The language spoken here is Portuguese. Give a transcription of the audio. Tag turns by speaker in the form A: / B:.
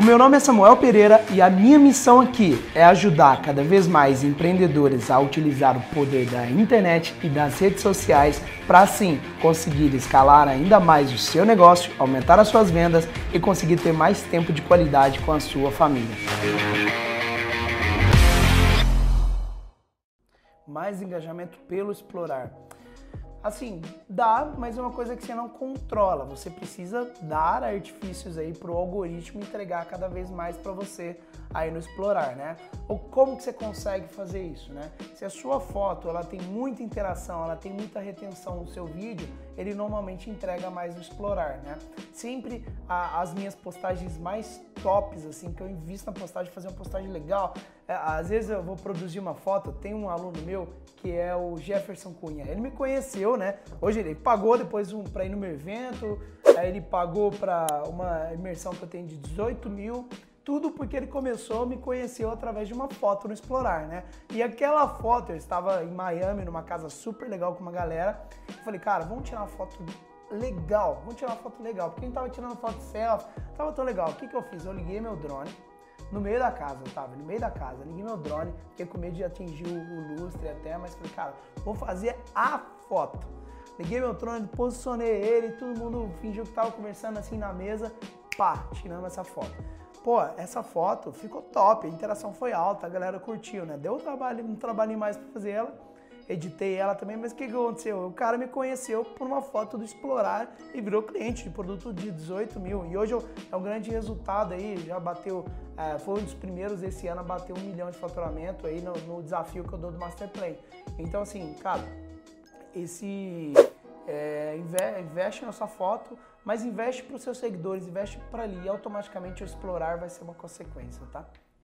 A: O meu nome é Samuel Pereira e a minha missão aqui é ajudar cada vez mais empreendedores a utilizar o poder da internet e das redes sociais para assim conseguir escalar ainda mais o seu negócio, aumentar as suas vendas e conseguir ter mais tempo de qualidade com a sua família. Mais engajamento pelo explorar. Assim, dá, mas é uma coisa que você não controla. Você precisa dar artifícios aí para o algoritmo entregar cada vez mais para você aí no explorar, né? Ou como que você consegue fazer isso, né? Se a sua foto ela tem muita interação, ela tem muita retenção no seu vídeo, ele normalmente entrega mais no explorar, né? Sempre a, as minhas postagens mais tops, assim, que eu invisto na postagem, fazer uma postagem legal. É, às vezes eu vou produzir uma foto, tem um aluno meu que é o Jefferson Cunha. Ele me conheceu, né? Hoje ele pagou depois um, para ir no meu evento, aí ele pagou para uma imersão que eu tenho de 18 mil tudo porque ele começou, me conheceu através de uma foto no Explorar, né? E aquela foto, eu estava em Miami, numa casa super legal com uma galera. Eu falei, cara, vamos tirar uma foto legal, vamos tirar uma foto legal. Porque a gente tava tirando foto selfie, tava tão legal. O que, que eu fiz? Eu liguei meu drone no meio da casa, tava no meio da casa, liguei meu drone, fiquei com medo de atingir o lustre até, mas falei, cara, vou fazer a foto. Liguei meu drone, posicionei ele, todo mundo fingiu que tava conversando assim na mesa, pá, tiramos essa foto pô, essa foto ficou top, a interação foi alta, a galera curtiu, né? Deu um trabalho, um trabalhinho mais para fazer ela, editei ela também, mas o que, aconteceu? O cara me conheceu por uma foto do Explorar e virou cliente de produto de 18 mil. E hoje é um grande resultado aí, já bateu, é, foi um dos primeiros esse ano a bater um milhão de faturamento aí no, no desafio que eu dou do Masterplay. Então, assim, cara, esse investe na sua foto, mas investe para os seus seguidores, investe para ali e automaticamente o explorar vai ser uma consequência, tá?